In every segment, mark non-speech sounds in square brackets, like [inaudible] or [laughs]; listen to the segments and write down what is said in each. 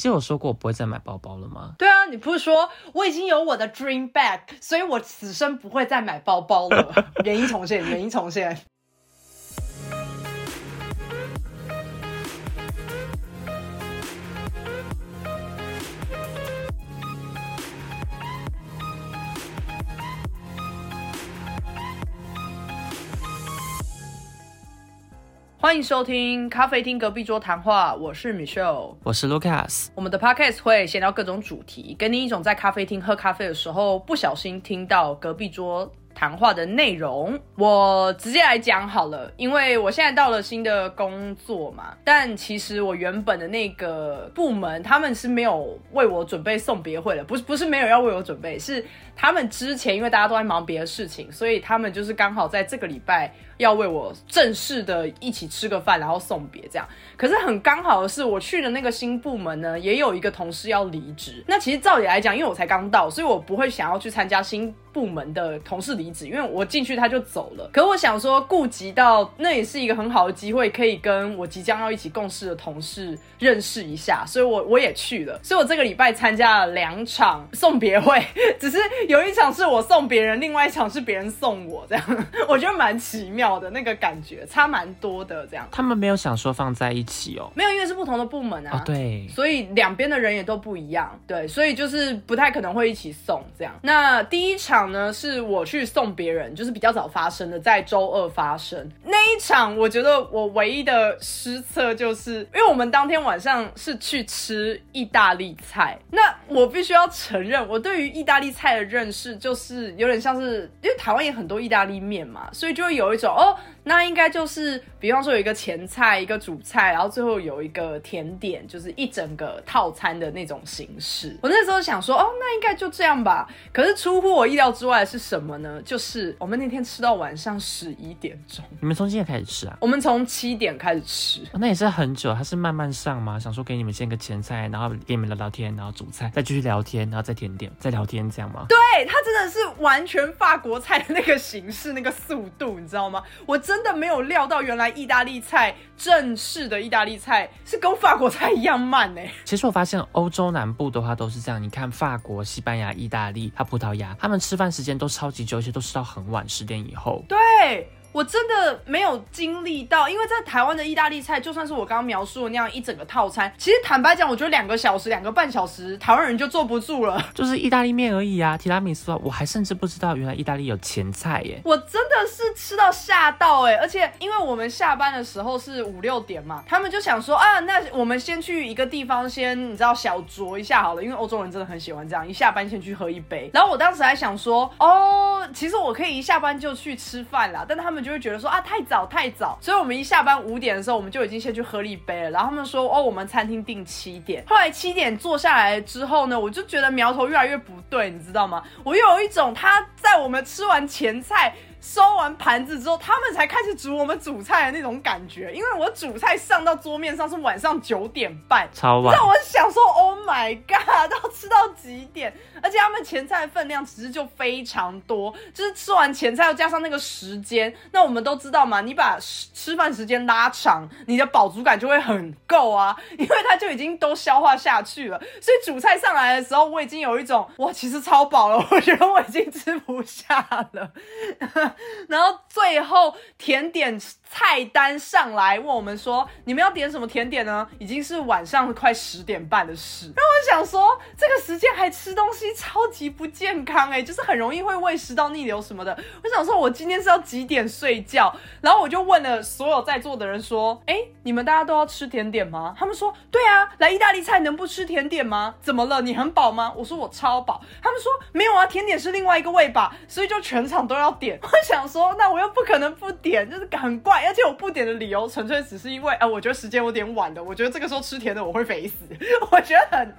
记得我说过我不会再买包包了吗？对啊，你不是说我已经有我的 dream bag，所以我此生不会再买包包了。[laughs] 原因重现，原因重现。欢迎收听咖啡厅隔壁桌谈话，我是 Michelle。我是 Lucas，我们的 podcast 会闲聊各种主题，给你一种在咖啡厅喝咖啡的时候不小心听到隔壁桌谈话的内容。我直接来讲好了，因为我现在到了新的工作嘛，但其实我原本的那个部门他们是没有为我准备送别会的，不是不是没有要为我准备，是他们之前因为大家都在忙别的事情，所以他们就是刚好在这个礼拜要为我正式的一起吃个饭，然后送别这样。可是很刚好的是，我去的那个新部门呢，也有一个同事要离职。那其实照理来讲，因为我才刚到，所以我不会想要去参加新部门的同事离职，因为我进去他就走了。可我想说，顾及到那也是一个很好的机会，可以跟我即将要一起共事的同事认识一下，所以我我也去了。所以我这个礼拜参加了两场送别会，[laughs] 只是有一场是我送别人，另外一场是别人送我，这样 [laughs] 我觉得蛮奇妙的，那个感觉差蛮多的。这样他们没有想说放在一起哦。没有，因为是不同的部门啊。哦，对，所以两边的人也都不一样，对，所以就是不太可能会一起送这样。那第一场呢，是我去送别人，就是比较早发生的，在周二发生那一场。我觉得我唯一的失策就是，因为我们当天晚上是去吃意大利菜，那我必须要承认，我对于意大利菜的认识就是有点像是，因为台湾也很多意大利面嘛，所以就会有一种哦，那应该就是，比方说有一个前菜，一个主菜，然后最后有一个甜点，就是一整个套餐的那种形式。我那时候想说，哦，那应该就这样吧。可是出乎我意料之外的是什么呢？就是我们那天吃到晚上十一点钟，你们从几点开始吃啊？我们从七点开始吃。哦那也是很久，他是慢慢上吗？想说给你们先个前菜，然后给你们聊聊天，然后主菜，再继续聊天，然后再甜点，再聊天，这样吗？对，它真的是完全法国菜的那个形式、那个速度，你知道吗？我真的没有料到，原来意大利菜正式的意大利菜是跟法国菜一样慢哎、其实我发现欧洲南部的话都是这样，你看法国、西班牙、意大利、还有葡萄牙，他们吃饭时间都超级久，而且都吃到很晚，十点以后。对我真的没有经历到，因为在台湾的意大利菜，就算是我刚刚描述的那样一整个套餐，其实坦白讲，我觉得两个小时、两个半小时，台湾人就坐不住了。就是意大利面而已啊，提拉米苏啊，我还甚至不知道原来意大利有前菜耶。我真的是吃到吓到哎、而且因为我们下班的时候是五六点嘛，他们就想说啊，那我们先去一个地方先你知道小酌一下好了，因为欧洲人真的很喜欢这样，一下班先去喝一杯。然后我当时还想说，哦，其实我可以一下班就去吃饭啦，但他们就会觉得说啊太早太早，所以我们一下班五点的时候，我们就已经先去喝了一杯了。然后他们说哦，我们餐厅定七点，后来七点坐下来之后呢，我就觉得苗头越来越不对，你知道吗？我又有一种他在我们吃完前菜。收完盘子之后，他们才开始煮我们主菜的那种感觉。因为我主菜上到桌面上是晚上九点半，超晚让我想说，Oh my god，要吃到几点？而且他们前菜的分量其实就非常多，就是吃完前菜又加上那个时间。那我们都知道嘛，你把吃吃饭时间拉长，你的饱足感就会很够啊，因为它就已经都消化下去了。所以主菜上来的时候，我已经有一种哇，其实超饱了，我觉得我已经吃不下了。然后最后甜点菜单上来问我们说，你们要点什么甜点呢？已经是晚上快十点半的事。然后我想说，这个时间还吃东西，超级不健康哎、就是很容易会胃食道逆流什么的。我想说，我今天是要几点睡觉？然后我就问了所有在座的人说，哎，你们大家都要吃甜点吗？他们说，对啊，来意大利菜能不吃甜点吗？怎么了？你很饱吗？我说我超饱。他们说没有啊，甜点是另外一个味吧，所以就全场都要点。[laughs] 我想说，那我又不可能不点，就是很怪，而且我不点的理由纯粹只是因为，哎、我觉得时间有点晚了，我觉得这个时候吃甜的我会肥死，我觉得很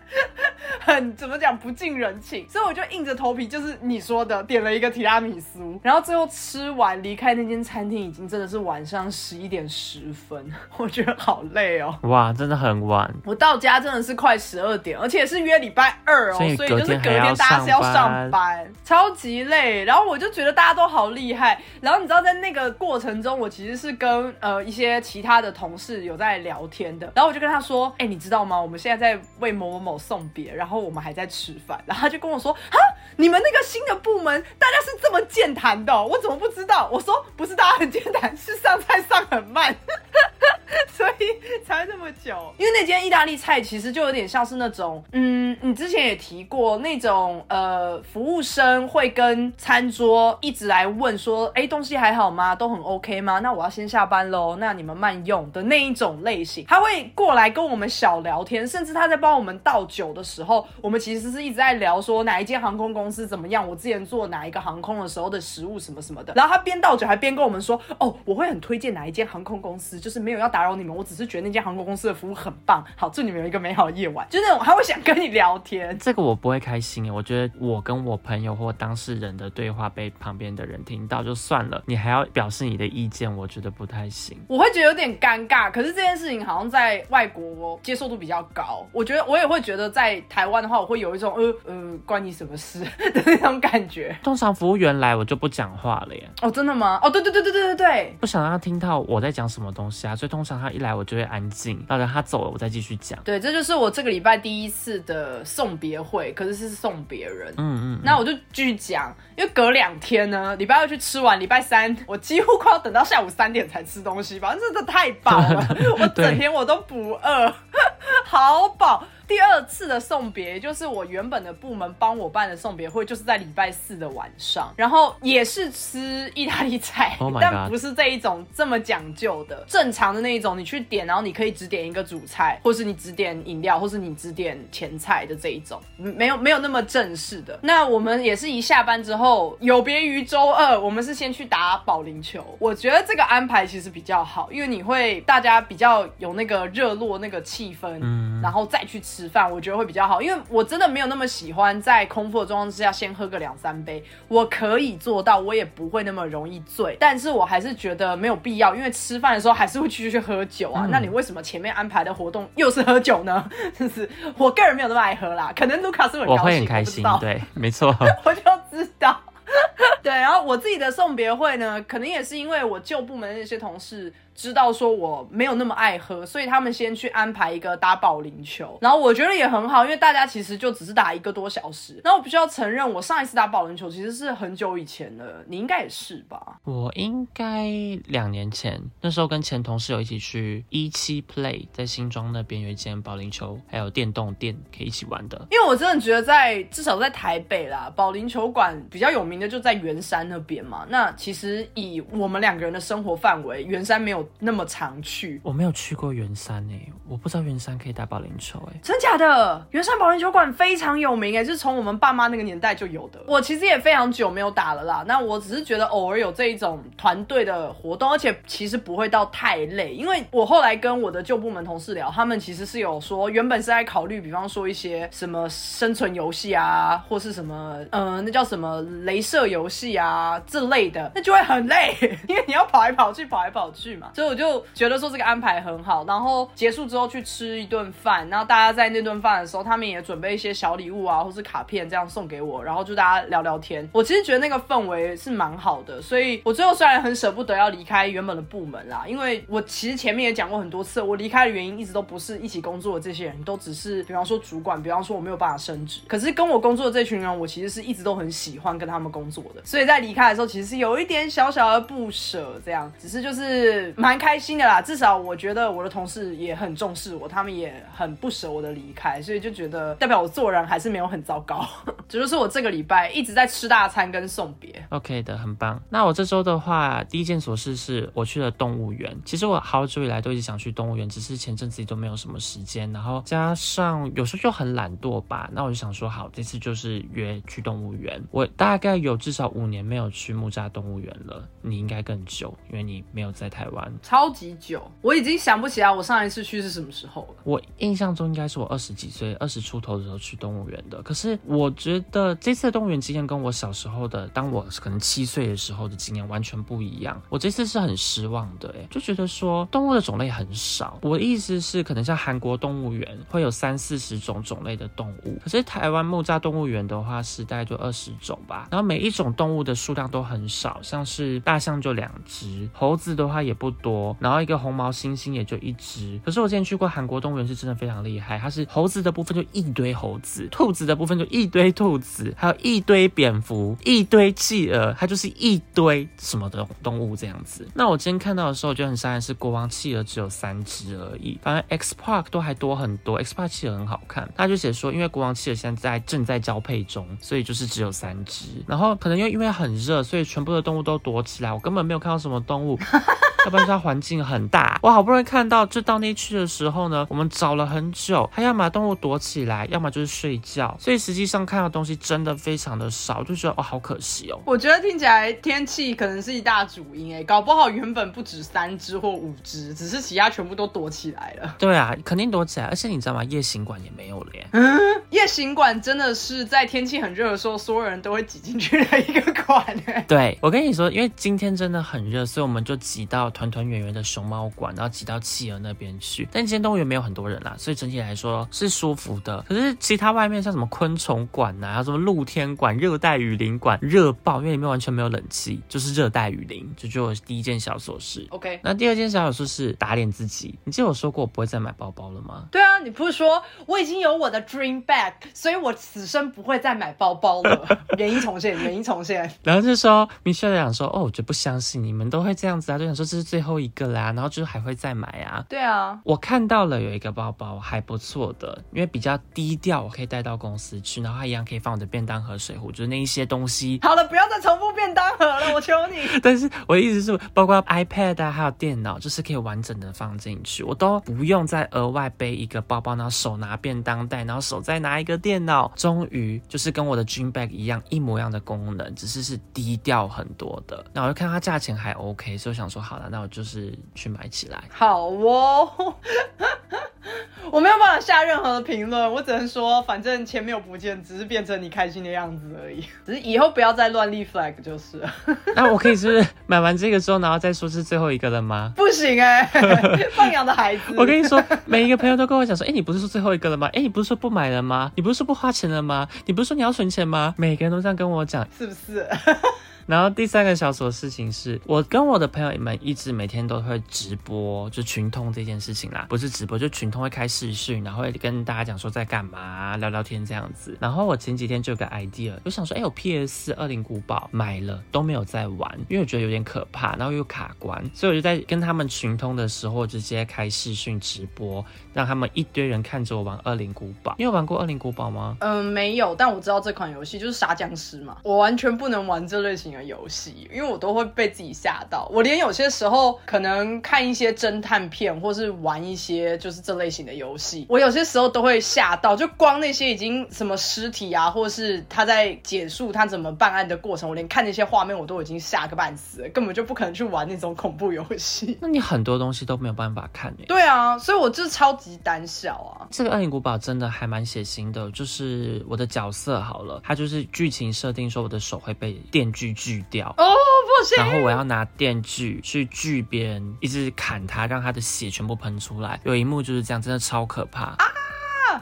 很怎么讲不近人情，所以我就硬着头皮，就是你说的点了一个提拉米苏，然后最后吃完离开那间餐厅，已经真的是晚上十一点十分，我觉得好累哦。哇，真的很晚。我到家真的是快十二点，而且是约礼拜二哦，所以就是隔隔天大家是要上班，超级累。然后我就觉得大家都好厉害。然后你知道在那个过程中，我其实是跟呃一些其他的同事有在聊天的。然后我就跟他说：“哎、你知道吗？我们现在在为某某某送别，然后我们还在吃饭。”然后他就跟我说：“啊，你们那个新的部门大家是这么健谈的、我怎么不知道？”我说：“不是大家很健谈，是上菜上很慢。” [laughs] [laughs] 所以才这么久。因为那间意大利菜其实就有点像是那种，嗯，你之前也提过那种，呃，服务生会跟餐桌一直来问说，哎，东西还好吗？都很 OK 吗？那我要先下班喽，那你们慢用的那一种类型，他会过来跟我们小聊天，甚至他在帮我们倒酒的时候，我们其实是一直在聊说哪一间航空公司怎么样，我之前做哪一个航空的时候的食物什么什么的。然后他边倒酒还边跟我们说，哦，我会很推荐哪一间航空公司，就是没有要打扰你们，我只是觉得那间航空公司的服务很棒。好，祝你们有一个美好的夜晚，就那种还会想跟你聊天。这个我不会开心耶，我觉得我跟我朋友或当事人的对话被旁边的人听到就算了，你还要表示你的意见，我觉得不太行。我会觉得有点尴尬，可是这件事情好像在外国接受度比较高。我觉得我也会觉得在台湾的话，我会有一种呃呃关你什么事的那种感觉。通常服务员来我就不讲话了耶，哦，真的吗？哦，对对对对对对对，不想让他听到我在讲什么东西啊，所以通常他一来我就会安静，到等他走了我再继续讲。对，这就是我这个礼拜第一次的送别会，可是是送别人。嗯嗯，那我就继续讲，因为隔两天呢，礼拜二去吃完，礼拜三我几乎快要等到下午三点才吃东西，反正真的太饱了，[laughs] 我整天我都不饿，好饱。第二次的送别，就是我原本的部门帮我办的送别会，就是在礼拜四的晚上，然后也是吃意大利菜 Oh 但不是这一种这么讲究的，正常的那一种，你去点，然后你可以只点一个主菜，或是你只点饮料，或是你只点前菜的这一种，没有没有那么正式的。那我们也是一下班之后，有别于周二，我们是先去打保龄球。我觉得这个安排其实比较好，因为你会大家比较有那个热络那个气氛，嗯然后再去吃饭，我觉得会比较好。因为我真的没有那么喜欢在空腹的状况之下先喝个两三杯，我可以做到，我也不会那么容易醉，但是我还是觉得没有必要，因为吃饭的时候还是会继续去喝酒啊。嗯那你为什么前面安排的活动又是喝酒呢？就 [laughs] 是我个人没有那么爱喝啦，可能卢卡斯很高我兴，会很开心对，没错。[laughs] 我就知道。[laughs] 对，然后我自己的送别会呢，可能也是因为我旧部门的那些同事知道说我没有那么爱喝，所以他们先去安排一个打保龄球，然后我觉得也很好，因为大家其实就只是打一个多小时。那我必须要承认，我上一次打保龄球其实是很久以前了，你应该也是吧？我应该两年前，那时候跟前同事有一起去一期 Play，在新庄那边有一间保龄球还有电动店可以一起玩的。因为我真的觉得在至少在台北啦，保龄球馆比较有名的就在圆山那边嘛。那其实以我们两个人的生活范围，圆山没有那么常去。我没有去过圆山诶、我不知道圆山可以打保龄球诶、真假的？圆山保龄球馆非常有名哎，就是从我们爸妈那个年代就有的。我其实也非常久没有打了啦。那我只是觉得偶尔有这一种团队的活动，而且其实不会到太累，因为我后来跟我的旧部门同事聊，他们其实是有说，原本是在考虑，比方说一些什么生存游戏啊，或是什么呃，那叫什么镭射游戏啊这类的，那就会很累，[laughs] 因为你要跑来跑去，跑来跑去嘛。所以我就觉得说这个安排很好。然后结束之后去吃一顿饭，然后大家在那顿饭的时候，他们也准备一些小礼物啊，或是卡片这样送给我，然后就大家聊聊天。我其实觉得那个氛围是蛮好的，所以我最后虽然很舍不得要离开原本的部门啦，因为我其实前面也讲过很多次，我离开的原因一直都不是一起工作的这些人，都只是比方说主管，比方说我没有办法升职。可是跟我工作的这群人，我其实是一直都很喜欢跟他们工作的，所以在离开的时候，其实是有一点小小的不舍，这样，只是就是蛮开心的啦。至少我觉得我的同事也很重视我，他们也很不舍我的离开，所以就觉得代表我做人还是没有很糟糕。这 [laughs] 就是我这个礼拜一直在吃大餐跟送别。OK 的，很棒。那我这周的话，第一件琐事是我去了动物园。其实我好久以来都一直想去动物园，只是前阵子都没有什么时间，然后加上有时候就很懒惰吧。那我就想说，好，这次就是约去动物园。我大概有至少五年没有去木栅动物园了，你应该更久，因为你没有在台湾。超级久，我已经想不起来我上一次去是什么时候了。我印象中应该是我二十几岁、二十出头的时候去动物园的。可是我觉得这次的动物园经验跟我小时候的，当我可能七岁的时候的经验完全不一样。我这次是很失望的，哎，就觉得说动物的种类很少。我的意思是，可能像韩国动物园会有三四十种种类的动物，可是台湾木栅动物园的话是大概就二十种吧。然后每一种动物的数量都很少，像是大象就两只，猴子的话也不多，然后一个红毛猩猩也就一只。可是我之前去过韩国动物园，是真的非常厉害，它是猴子的部分就一堆猴子，兔子的部分就一堆兔子，还有一堆蝙蝠，一堆企鹅，它就是一堆什么的动物这样子。那我今天看到的时候，我觉得很伤人，是国王企鹅只有三只而已，反而 X Park 都还多很多，X Park 企鹅很好看。他就写说，因为国王企鹅现在正在交配中，所以就是只有三只。然后可能又因为很热，所以全部的动物都躲起来，我根本没有看到什么动物。[laughs] 要不然它环境很大，我好不容易看到，就到那区的时候呢，我们找了很久，它要么动物躲起来，要么就是睡觉，所以实际上看到东西真的非常的少，就觉得哦，好可惜哦。我觉得听起来天气可能是一大主因哎，搞不好原本不止三只或五只，只是其他全部都躲起来了。对啊，肯定躲起来，而且你知道吗？夜行馆也没有了耶。夜行馆真的是在天气很热的时候，所有人都会挤进去的一个馆哎。对我跟你说，因为今天真的很热，所以我们就挤到团团圆圆的熊猫馆，然后挤到企鹅那边去。但今天动物园没有很多人啦，所以整体来说是舒服的。可是其他外面像什么昆虫馆呐、还有什么露天馆、热带雨林馆，热爆，因为里面完全没有冷气，就是热带雨林。这就我第一件小琐事。OK，那第二件小琐事是打脸自己。你记得我说过我不会再买包包了吗？对啊，你不是说我已经有我的 dream bag，所以我此生不会再买包包了。原因重现，原因重现。然后这时候米雪讲说：“哦，我就不相信你们都会这样子啊，就想说这是最后一个啦，然后就是还会再买啊。”对啊，我看到了有一个包包还不错的，因为比较低调，我可以带到公司去，然后它一样可以放我的便当盒、水壶，就是那一些东西。好了，不要再重复便当盒了，我求你。[laughs] [laughs] 但是我的意思是，包括 iPad 啊，还有电脑，就是可以完整的放进去，我都不用再额外背一个包包，然后手拿便当袋，然后手再拿一个电脑，终于就是跟我的 Dream Bag 一样，一模一样的功能，只是是低调很多的。那我就看它价钱还 OK，所以我想说，好了，那我就是去买起来。好哦，[laughs] 我没有办法下任何的评论，我只能说，反正钱没有不见，只是变成你开心的样子而已。只是以后不要再乱立 flag 就是了。[laughs] 那我可以是买完这个之后，然后再说是最后一个了吗？[laughs] 不行哎、放养的孩子。我跟你说，每一个朋友都跟我讲说，哎、你不是说最后一个了吗？哎、你不是说不买了吗？你不是说不花钱了吗？你不是说你要存钱吗？每个人都这样跟我讲。是不是？然后第三个小琐事情是我跟我的朋友们一直每天都会直播，就群通这件事情啦，不是直播，就群通会开视讯，然后会跟大家讲说在干嘛，聊聊天这样子。然后我前几天就有个 idea，我想说，哎，我 PS 二零古堡买了都没有在玩，因为我觉得有点可怕，然后又卡关，所以我就在跟他们群通的时候直接开视讯直播，让他们一堆人看着我玩二零古堡。你有玩过二零古堡吗？嗯，没有，但我知道这款游戏就是杀僵尸嘛。我完全不能玩这类型的游戏，因为我都会被自己吓到。我连有些时候可能看一些侦探片，或是玩一些就是这类型的游戏，我有些时候都会吓到。就光那些已经什么尸体啊，或是他在解述他怎么办案的过程，我连看那些画面我都已经吓个半死了，根本就不可能去玩那种恐怖游戏。那你很多东西都没有办法看诶、对啊，所以我就是超级胆小啊。这个《恶灵古堡》真的还蛮血腥的，就是我的角色好了，它就是剧情设定说我的手会被电锯锯掉，哦，不行，然后我要拿电锯去锯别人，一直砍他，让他的血全部喷出来。有一幕就是这样，真的超可怕。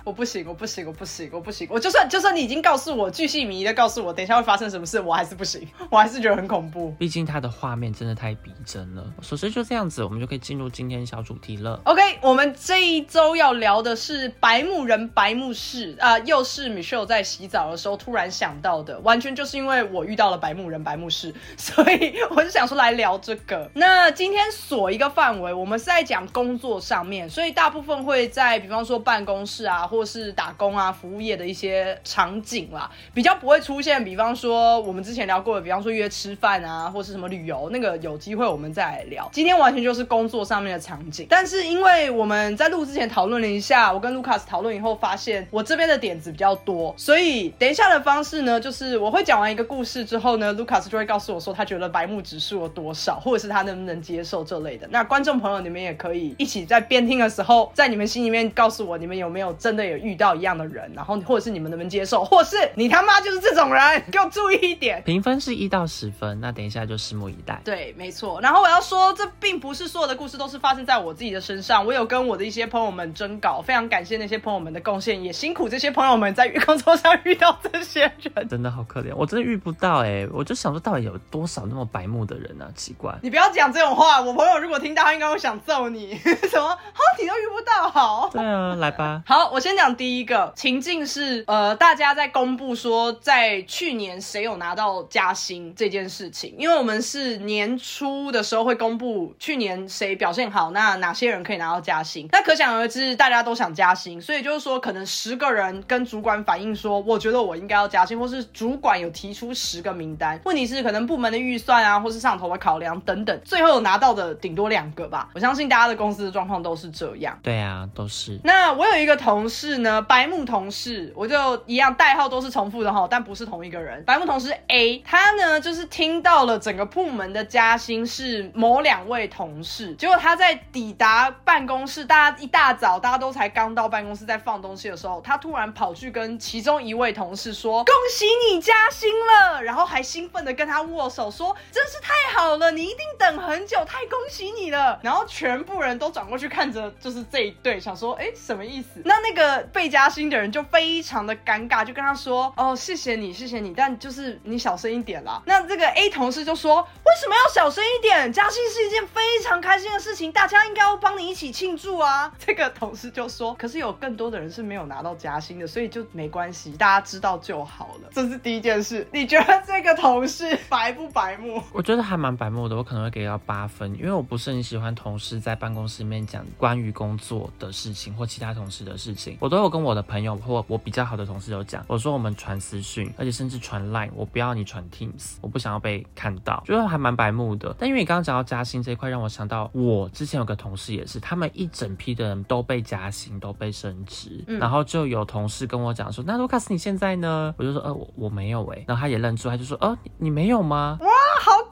我不行，我不行，我不行，我不行。我就算就算你已经告诉我，巨细靡遗的告诉我，等一下会发生什么事，我还是不行，我还是觉得很恐怖。毕竟它的画面真的太逼真了。首先就这样子，我们就可以进入今天小主题了。OK，我们这一周要聊的是白木人白木氏啊、又是 Michelle 在洗澡的时候突然想到的，完全就是因为我遇到了白木人白木氏，[laughs] 所以我就想说来聊这个。那今天锁一个范围，我们是在讲工作上面，所以大部分会在比方说办公室啊、啊，或是打工啊、服务业的一些场景啦，比较不会出现，比方说我们之前聊过的，比方说约吃饭啊，或是什么旅游，那个有机会我们再来聊。今天完全就是工作上面的场景，但是因为我们在录之前讨论了一下，我跟卢卡斯讨论以后发现我这边的点子比较多，所以等一下的方式呢，就是我会讲完一个故事之后呢，卢卡斯就会告诉我说他觉得白目指数有多少，或者是他能不能接受这类的。那观众朋友你们也可以一起在边听的时候，在你们心里面告诉我，你们有没有真的有遇到一样的人，然后或者是你们能不能接受，或是你他妈就是这种人，给我注意一点。评分是一到十分，那等一下就拭目以待。对，没错。然后我要说，这并不是所有的故事都是发生在我自己的身上，我有跟我的一些朋友们征稿，非常感谢那些朋友们的贡献，也辛苦这些朋友们在工作上遇到这些人。真的好可怜，我真的遇不到哎、我就想说，到底有多少那么白目的人呢、奇怪。你不要讲这种话，我朋友如果听到，他应该会想揍你。[laughs] 什么？好，你都遇不到，好。对啊，来吧。好，我先讲第一个情境是，呃，大家在公布说，在去年谁有拿到加薪这件事情，因为我们是年初的时候会公布去年谁表现好，那哪些人可以拿到加薪。那可想而知，大家都想加薪，所以就是说，可能十个人跟主管反映说，我觉得我应该要加薪，或是主管有提出十个名单，问题是可能部门的预算啊，或是上头的考量等等，最后有拿到的顶多两个吧。我相信大家的公司的状况都是这样。对啊，都是。那我有一个同事呢，白木同事，我就一样代号都是重复的哈，但不是同一个人。白木同事 A，他呢就是听到了整个部门的加薪是某两位同事，结果他在抵达办公室，大家一大早大家都才刚到办公室在放东西的时候，他突然跑去跟其中一位同事说：“恭喜你加薪了！”然后还兴奋的跟他握手说：“真是太好了，你一定等很久，太恭喜你了！”然后全部人都转过去看着，就是这一对，想说：“哎，什么意思？”那那个个被加薪的人就非常的尴尬，就跟他说：“哦，谢谢你，谢谢你，但就是你小声一点啦。”那这个 A 同事就说：“为什么要小声一点？加薪是一件非常开心的事情，大家应该要帮你一起庆祝啊。[laughs] ”这个同事就说：“可是有更多的人是没有拿到加薪的，所以就没关系，大家知道就好了。”这是第一件事。你觉得这个同事白不白目？[laughs] 我觉得还蛮白目的，我可能会给到八分，因为我不是很喜欢同事在办公室里面讲关于工作的事情或其他同事的事情。我都有跟我的朋友或我比较好的同事有讲，我说我们传私讯，而且甚至传 Line，我不要你传 Teams，我不想要被看到，觉得还蛮白目的。但因为你刚刚讲到加薪这一块，让我想到我之前有个同事也是，他们一整批的人都被加薪，都被升职，然后就有同事跟我讲说，那卢卡斯你现在呢？我就说呃我我没有诶、然后他也愣住，他就说呃你你没有吗？哇，好。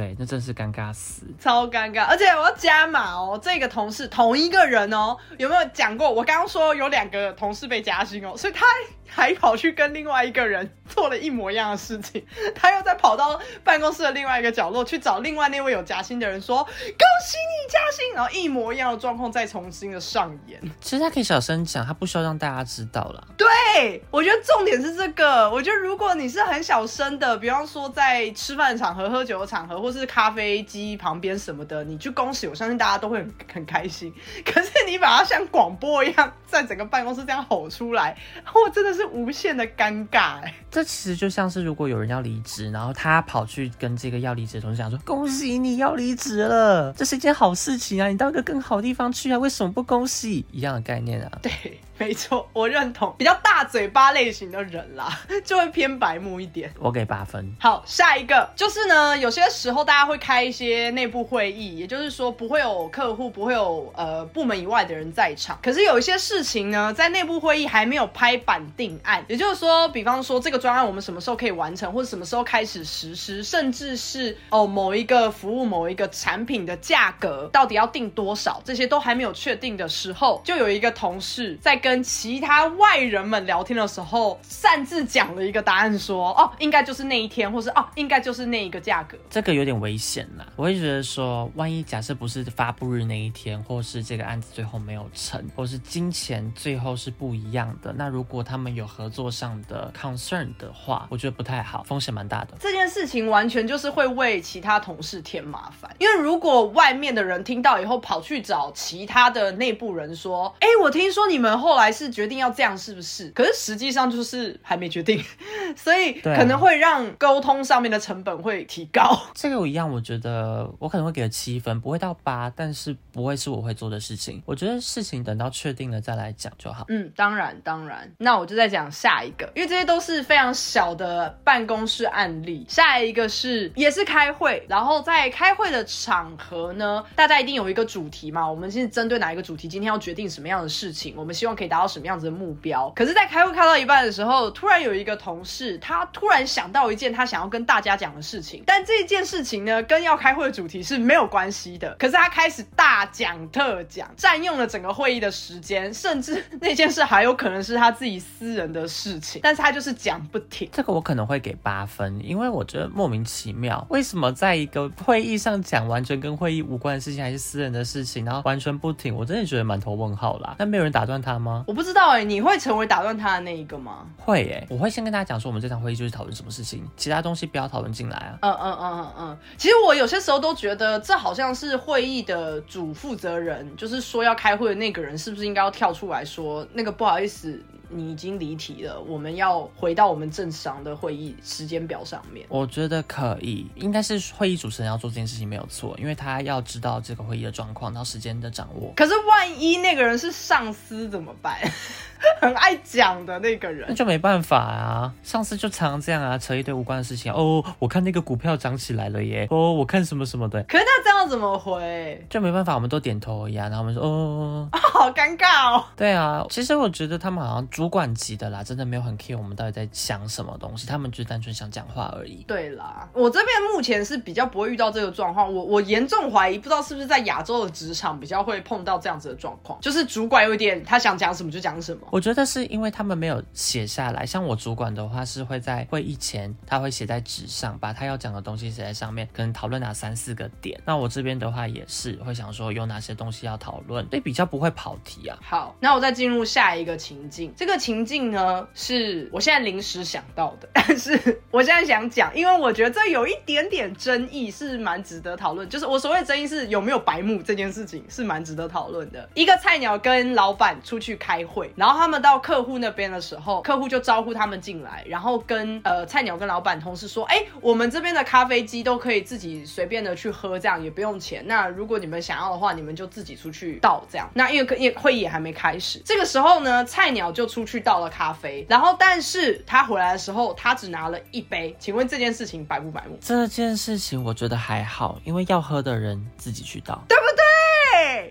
对，那真是尴尬死。超尴尬，而且我要加码哦，这个同事同一个人哦，有没有讲过？我刚刚说有两个同事被加薪哦，所以他还跑去跟另外一个人做了一模一样的事情，[laughs] 他又再跑到办公室的另外一个角落去找另外那位有夹心的人说：“恭喜你加薪！”然后一模一样的状况再重新的上演。其实他可以小声讲，他不需要让大家知道了。对，我觉得重点是这个。我觉得如果你是很小声的，比方说在吃饭的场合、喝酒的场合，或是咖啡机旁边什么的，你去恭喜，我相信大家都会很很开心。可是你把它像广播一样，在整个办公室这样吼出来，我真的是无限的尴尬哎。这其实就像是如果有人要离职，然后他跑去跟这个要离职的同事讲说：“恭喜你要离职了，这是一件好事情啊，你到一个更好的地方去啊，为什么不恭喜？”一样的概念啊。对，没错，我认同。比较大嘴巴类型的人啦，[laughs] 就会偏白目一点。我给八分。好，下一个就是呢，有些时候大家会开一些内部会议，也就是说不会有客户，不会有呃部门以外的人在场。可是有一些事情呢，在内部会议还没有拍板定案，也就是说，比方说这个专案我们什么时候可以完成，或者什么时候开始实施，甚至是哦某一个服务、某一个产品的价格到底要定多少，这些都还没有确定的时候，就有一个同事在跟其他外人们聊天的时候，擅自讲了一个答案说，哦，应该就是那一天，或是哦，应该就是那一个价格。这个有点危险啦，我会觉得说，万一假设不是发布日那一天，或是这个案子最后没有成，或是金钱最后是不一样的，那如果他们有合作上的 concern 的话，我觉得不太好，风险蛮大的。这件事情完全就是会为其他同事添麻烦，因为如果外面的人听到以后跑去找其他的内部人说，哎，我听说你们后来。来是决定要这样，是不是？可是实际上就是还没决定，[laughs] 所以可能会让沟通上面的成本会提高。这个我一样，我觉得我可能会给个七分，不会到八，但是不会是我会做的事情。我觉得事情等到确定了再来讲就好。嗯，当然当然，那我就再讲下一个，因为这些都是非常小的办公室案例。下一个是也是开会，然后在开会的场合呢，大家一定有一个主题嘛，我们是针对哪一个主题，今天要决定什么样的事情，我们希望可以达到什么样子的目标。可是，在开会开到一半的时候，突然有一个同事，他突然想到一件他想要跟大家讲的事情，但这件事情呢，跟要开会的主题是没有关系的。可是他开始大讲特讲，占用了整个会议的时间，甚至那件事还有可能是他自己私人的事情，但是他就是讲不停。这个我可能会给八分，因为我觉得莫名其妙，为什么在一个会议上讲完全跟会议无关的事情，还是私人的事情，然后完全不停，我真的觉得满头问号啦。那没有人打断他吗？我不知道哎、你会成为打断他的那一个吗？会耶、我会先跟大家讲说，我们这场会议就是讨论什么事情，其他东西不要讨论进来啊。嗯嗯嗯嗯嗯，其实我有些时候都觉得，这好像是会议的主负责人，就是说要开会的那个人，是不是应该要跳出来说，那个不好意思，你已经离题了，我们要回到我们正常的会议时间表上面。我觉得可以，应该是会议主持人要做这件事情没有错，因为他要知道这个会议的状况，然后时间的掌握。可是万一那个人是上司怎么办？[laughs] 很爱讲的那个人那，就没办法啊，上次就常常这样啊，扯一堆无关的事情。哦，我看那个股票涨起来了耶，哦，我看什么什么的，可是他这样怎么回？就没办法，我们都点头而已啊。然后我们说，哦，好尴尬哦。对啊，其实我觉得他们好像主管级的啦，真的没有很 care 我们到底在想什么东西，他们就单纯想讲话而已。对啦，我这边目前是比较不会遇到这个状况。我我严重怀疑，不知道是不是在亚洲的职场比较会碰到这样子的状况，就是主管有一点他想讲什么就讲什么。我觉得是因为他们没有写下来，像我主管的话是会在会议前，他会写在纸上，把他要讲的东西写在上面，可能讨论哪三四个点。那我这边的话也是会想说有哪些东西要讨论，所以比较不会跑题啊。好，那我再进入下一个情境。这个情境呢，是我现在临时想到的，[laughs] 但是我现在想讲，因为我觉得这有一点点争议，是蛮值得讨论。就是我所谓争议是有没有白目这件事情，是蛮值得讨论的。一个菜鸟跟老板出去开会，然后他们到客户那边的时候，客户就招呼他们进来，然后跟呃菜鸟跟老板同事说，哎，我们这边的咖啡机都可以自己随便的去喝，这样也不用钱。那如果你们想要的话，你们就自己出去倒这样。那因为因为会议也还没开始，这个时候呢，菜鸟就出去倒了咖啡，然后但是他回来的时候，他只拿了一杯。请问这件事情白不白目？这件事情我觉得还好，因为要喝的人自己去倒。对不？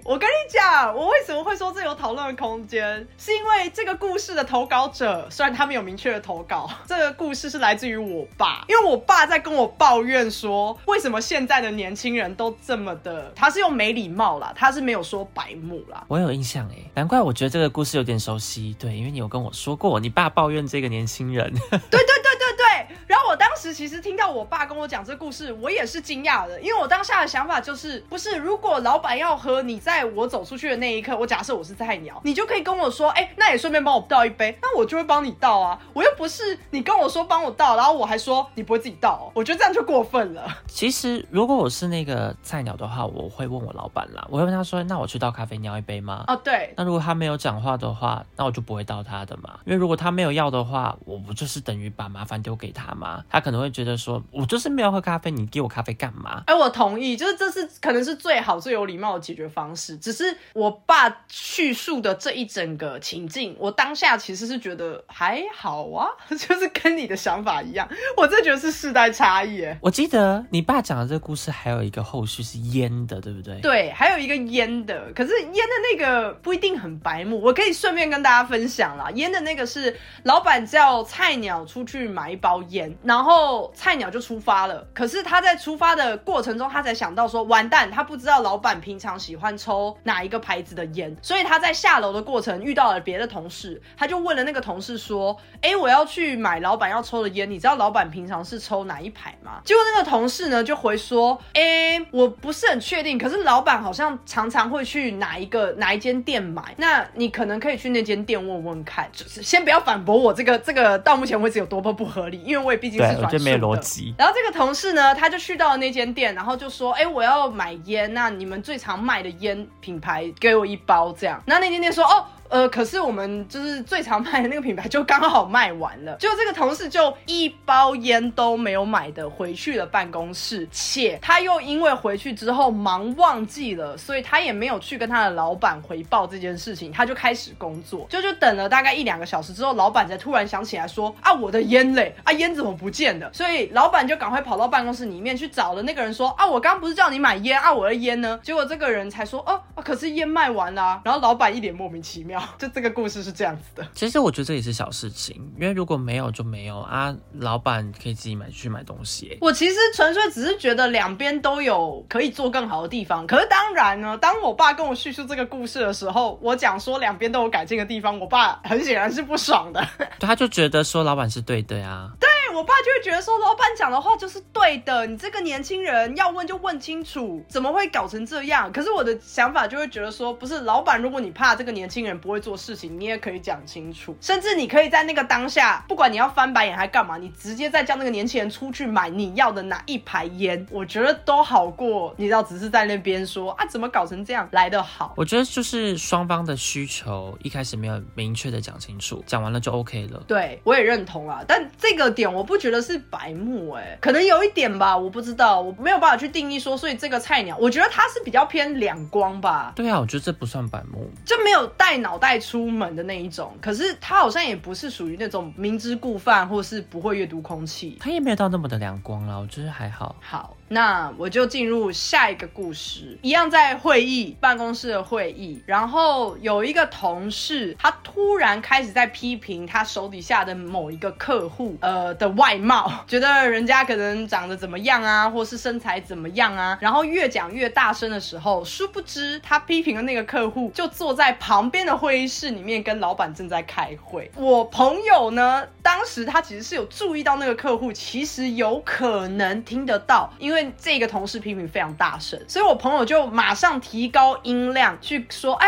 我跟你讲，我为什么会说这有讨论的空间，是因为这个故事的投稿者，虽然他们有明确的投稿，[laughs] 这个故事是来自于我爸，因为我爸在跟我抱怨说，为什么现在的年轻人都这么的，他是用没礼貌啦，他是没有说白目啦。我有印象诶，难怪我觉得这个故事有点熟悉。对，因为你有跟我说过，你爸抱怨这个年轻人。[laughs] 对对对对对。然后我当时其实听到我爸跟我讲这故事，我也是惊讶的，因为我当下的想法就是，不是如果老板要喝，你在我走出去的那一刻，我假设我是菜鸟，[laughs] 你就可以跟我说，哎，那也顺便帮我倒一杯，那我就会帮你倒啊。我又不是你跟我说帮我倒，然后我还说你不会自己倒、哦，我觉得这样就过分了。[laughs] 其实如果我是那个菜鸟的话，我会问我老板啦，我会问他说：“那我去倒咖啡，你要一杯吗？”哦，对，那如果他没有讲话的话，那我就不会倒他的嘛。因为如果他没有要的话，我不就是等于把麻烦丢给他吗？他可能会觉得说，我就是没有喝咖啡，你给我咖啡干嘛？哎，我同意，就是这是可能是最好、最有礼貌的解决方式。只是我爸叙述的这一整个情境，我当下其实是觉得还好啊，[laughs] 就是跟你的想法一样。我真觉得是世代差异，哎，我记得你爸讲的这个故事还有一个后续是烟的，对不对？对，还有一个烟的，可是烟的那个不一定很白目，我可以顺便跟大家分享啦。烟的那个是老板叫菜鸟出去买一包烟，然后菜鸟就出发了。可是他在出发的过程中，他才想到说，完蛋，他不知道老板平常喜欢抽哪一个牌子的烟，所以他在下楼的过程遇到了别的同事，他就问了那个同事说：“哎，我要去买老板要抽的烟，你知道老板平常是抽哪一排吗？”结果那个同事呢就回说：“哎，我不是很确定，可是老板好像常常会去哪一个哪一间店买，那你可能可以去那间店问问看。就是先不要反驳我这个这个到目前为止有多么不合理，因为我也毕竟是转没逻辑。然后这个同事呢，他就去到了那间店，然后就说：“哎，我要买烟，那你们最常卖的烟品牌给我一包，这样。”那那间店说：“哦。”呃，可是我们就是最常卖的那个品牌就刚好卖完了，[laughs] 就这个同事就一包烟都没有买的回去了办公室，且他又因为回去之后忙忘记了，所以他也没有去跟他的老板回报这件事情，他就开始工作，就就等了大概一两个小时之后，老板才突然想起来说啊，我的烟嘞，啊烟怎么不见了？所以老板就赶快跑到办公室里面去找了那个人说啊，我刚不是叫你买烟啊，我的烟呢？结果这个人才说哦、啊，可是烟卖完了、然后老板一脸莫名其妙，就这个故事是这样子的。其实我觉得这也是小事情，因为如果没有就没有啊，老板可以自己买去买东西。我其实纯粹只是觉得两边都有可以做更好的地方，可是当然呢，当我爸跟我叙述这个故事的时候，我讲说两边都有改进的地方，我爸很显然是不爽的。[laughs] 对，他就觉得说老板是对的呀。对我爸就会觉得说，老板讲的话就是对的，你这个年轻人要问就问清楚，怎么会搞成这样？可是我的想法就会觉得说，不是老板，如果你怕这个年轻人不会做事情，你也可以讲清楚，甚至你可以在那个当下，不管你要翻白眼还干嘛，你直接再叫那个年轻人出去买你要的哪一排烟，我觉得都好过，你知道，只是在那边说啊，怎么搞成这样来的好。我觉得就是双方的需求一开始没有明确的讲清楚，讲完了就 OK 了。对，我也认同啊，但这个点我不觉得是白目哎、可能有一点吧，我不知道，我没有办法去定义说，所以这个菜鸟，我觉得他是比较偏两光吧，对啊，我觉得这不算白目。就没有带脑袋出门的那一种。可是他好像也不是属于那种明知故犯或是不会阅读空气。他也没有到那么的两光啦，我觉得还好。好，那我就进入下一个故事，一样在会议办公室的会议，然后有一个同事，他突然开始在批评他手底下的某一个客户，呃的外貌，觉得人家可能长得怎么样啊，或是身材怎么样啊，然后越讲越大声的时候，殊不知他批评的那个客户就坐在旁边的会议室里面，跟老板正在开会。我朋友呢，当时他其实是有注意到那个客户，其实有可能听得到，因为这个同事批评非常大声，所以我朋友就马上提高音量去说：“哎，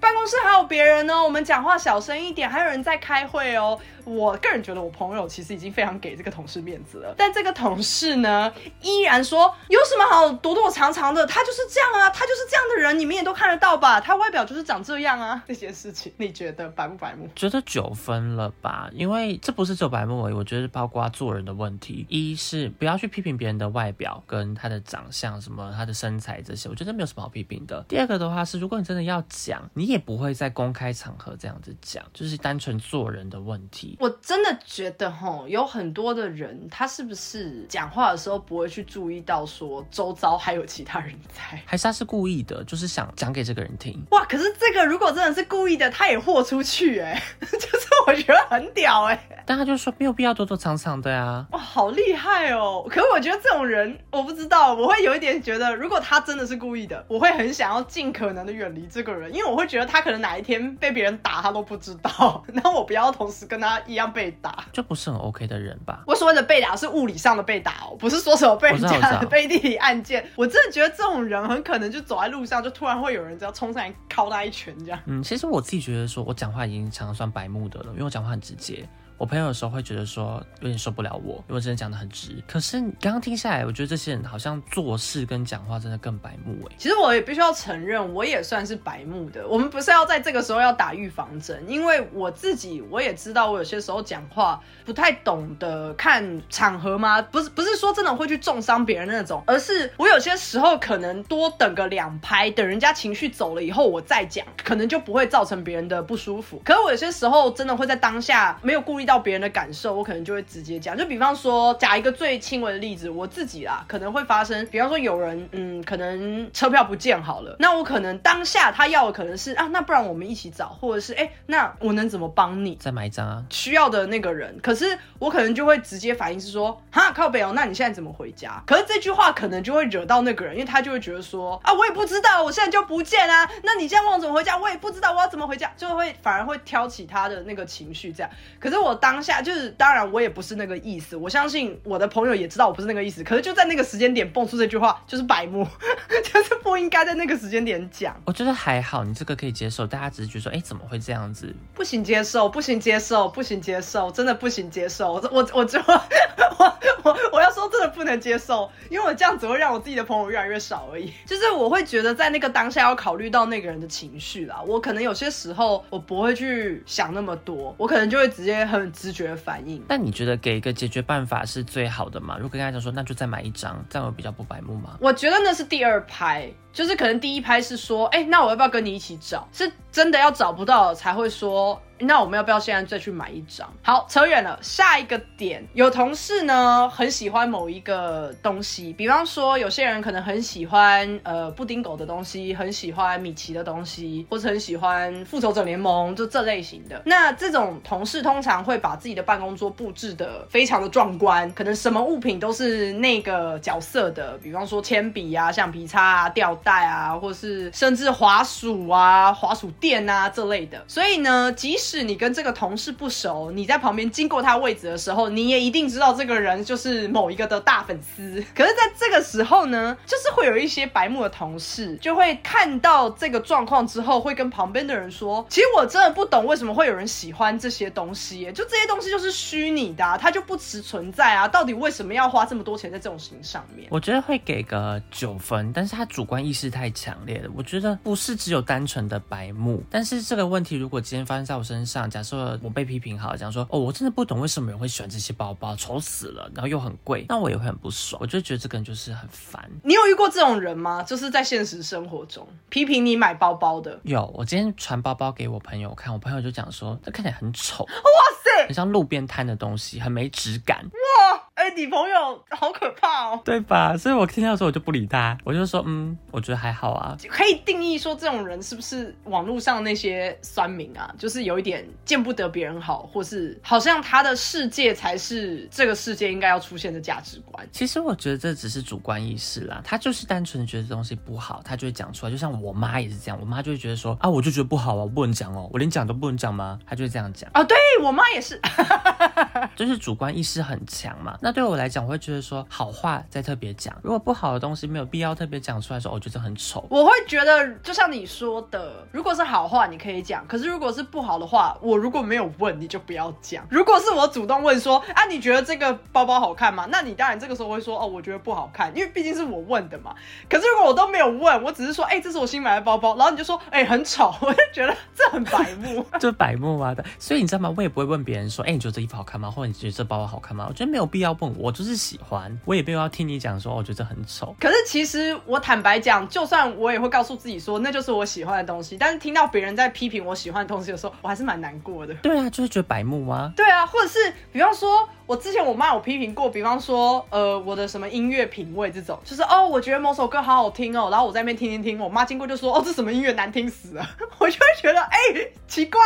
办公室还有别人呢，我们讲话小声一点，还有人在开会哦。”我个人觉得我朋友其实已经非常给这个同事面子了，但这个同事呢，依然说有什么好躲躲藏藏的，他就是这样啊，他就是这样的人，你们也都看得到吧？他外表就是长这样啊，这些事情你觉得白不白目？觉得九分了吧，因为这不是只有白目而已，我觉得是包括做人的问题。一是不要去批评别人的外表跟他的长相，什么他的身材这些，我觉得没有什么好批评的。第二个的话是，如果你真的要讲，你也不会在公开场合这样子讲，就是单纯做人的问题。我真的觉得吼，有很多的人，他是不是讲话的时候不会去注意到说周遭还有其他人在？[laughs] 还是他是故意的，就是想讲给这个人听。哇！可是这个如果真的是故意的，他也豁出去哎、[laughs] 就是我觉得很屌哎、但他就说没有必要躲躲藏藏的呀。哇，好厉害哦！可是我觉得这种人，我不知道，我会有一点觉得，如果他真的是故意的，我会很想要尽可能的远离这个人，因为我会觉得他可能哪一天被别人打，他都不知道，[laughs] 然后我不要同时跟他一样被打。就不是很 OK 的人吧？我所谓的被打是物理上的被打哦，不是说什么被人家背地里案件。我真的觉得这种人很可能就走在路上，就突然会有人只要冲上来敲他一拳这样。嗯，其实我自己觉得说，我讲话已经常常算白目的了，因为我讲话很直接。我朋友有时候会觉得说有点受不了我，因为真的讲的很直。可是你刚刚听下来，我觉得这些人好像做事跟讲话真的更白目哎。其实我也必须要承认，我也算是白目的。我们不是要在这个时候要打预防针，因为我自己我也知道，我有些时候讲话不太懂得看场合吗？不是不是说真的会去重伤别人那种，而是我有些时候可能多等个两拍，等人家情绪走了以后我再讲，可能就不会造成别人的不舒服。可是我有些时候真的会在当下没有顾虑到别人的感受，我可能就会直接讲。就比方说，讲一个最轻微的例子，我自己啦，可能会发生，比方说有人嗯，可能车票不见好了，那我可能当下他要的可能是啊，那不然我们一起找，或者是哎、那我能怎么帮你？再买一张啊，需要的那个人，可是我可能就会直接反应是说，哈靠北哦，那你现在怎么回家？可是这句话可能就会惹到那个人，因为他就会觉得说，啊，我也不知道，我现在就不见啊，那你现在问我怎么回家，我也不知道我要怎么回家，就会反而会挑起他的那个情绪这样。可是我当下就是，当然我也不是那个意思，我相信我的朋友也知道我不是那个意思，可是就在那个时间点蹦出这句话，就是白目，[laughs] 就是不应该在那个时间点讲。我觉得还好，你这个可以接受。大家只是觉得说，哎，怎么会这样子？不行接受，不行接受，不行接受，真的不行接受。我我我就 [laughs] 我我我要说真的不能接受，因为我这样只会让我自己的朋友越来越少而已。就是我会觉得在那个当下要考虑到那个人的情绪啦，我可能有些时候我不会去想那么多，我可能就会直接很直觉反应。但你觉得给一个解决办法是最好的吗？如果跟他讲说，那就再买一张，这样会比较不白目吗？我觉得那是第二拍，就是可能第一拍是说，哎、那我要不要跟你一起找？是真的要找不到才会说，那我们要不要现在再去买一张？好，扯远了，下一个点，有同事呢很喜欢某一个东西，比方说有些人可能很喜欢呃布丁狗的东西，很喜欢米奇的东西，或者很喜欢复仇者联盟，就这类型的。那这种同事通常会把自己的办公桌布置的非常的壮观，可能什么物品都是那个角色的，比方说铅笔啊、橡皮擦啊、吊带啊，或是甚至滑鼠啊、滑鼠垫啊这类的。所以呢，即使是你跟这个同事不熟，你在旁边经过他位置的时候，你也一定知道这个人就是某一个的大粉丝。可是，在这个时候呢，就是会有一些白目的同事就会看到这个状况之后，会跟旁边的人说：“其实我真的不懂为什么会有人喜欢这些东西，就这些东西就是虚拟的、啊，它就不实存在啊，到底为什么要花这么多钱在这种事情上面？”我觉得会给个九分，但是他主观意识太强烈了。我觉得不是只有单纯的白目，但是这个问题如果今天发生在我身上，假设我被批评好，讲说哦，我真的不懂为什么有人会喜欢这些包包，丑死了，然后又很贵，那我也会很不爽。我就觉得这个人就是很烦。你有遇过这种人吗？就是在现实生活中批评你买包包的。有，我今天传包包给我朋友看，我朋友就讲说这看起来很丑，哇塞，很像路边摊的东西，很没质感。哇哎、你朋友好可怕哦！对吧？所以我听到的时候我就不理他，我就说嗯，我觉得还好啊。可以定义说这种人是不是网络上那些酸民啊？就是有一点见不得别人好，或是好像他的世界才是这个世界应该要出现的价值观。其实我觉得这只是主观意识啦，他就是单纯的觉得这东西不好，他就会讲出来。就像我妈也是这样，我妈就会觉得说啊，我就觉得不好啊，我不能讲哦，我连讲都不能讲吗？她就会这样讲，哦，对我妈也是，[laughs] 就是主观意识很强嘛。那对我来讲，我会觉得说好话再特别讲，如果不好的东西没有必要特别讲出来说，哦我觉得很丑。我会觉得就像你说的，如果是好话你可以讲，可是如果是不好的话，我如果没有问你就不要讲。如果是我主动问说啊，你觉得这个包包好看吗？那你当然这个时候会说哦，我觉得不好看，因为毕竟是我问的嘛。可是如果我都没有问，我只是说哎、这是我新买的包包，然后你就说哎、很丑，我就觉得 [laughs] 这很白目。[laughs] 就白目啊的，所以你知道吗？我也不会问别人说，哎、你觉得这衣服好看吗？或者你觉得这包包好看吗？我觉得没有必要问我，我就是喜欢，我也没有要听你讲说，哦我觉得这很丑。可是其实我坦白讲，就算我也会告诉自己说那就是我喜欢的东西，但是听到别人在批评我喜欢的东西的时候，我还是蛮难过的。对啊，就是觉得白目啊。对啊，或者是比方说，我之前我妈有批评过，比方说，呃，我的什么音乐品味这种，就是哦，我觉得某首歌好好听哦，然后我在那边听听听，我妈经过就说，哦，这什么音乐难听死了，[laughs] 我就会觉得，哎、奇怪，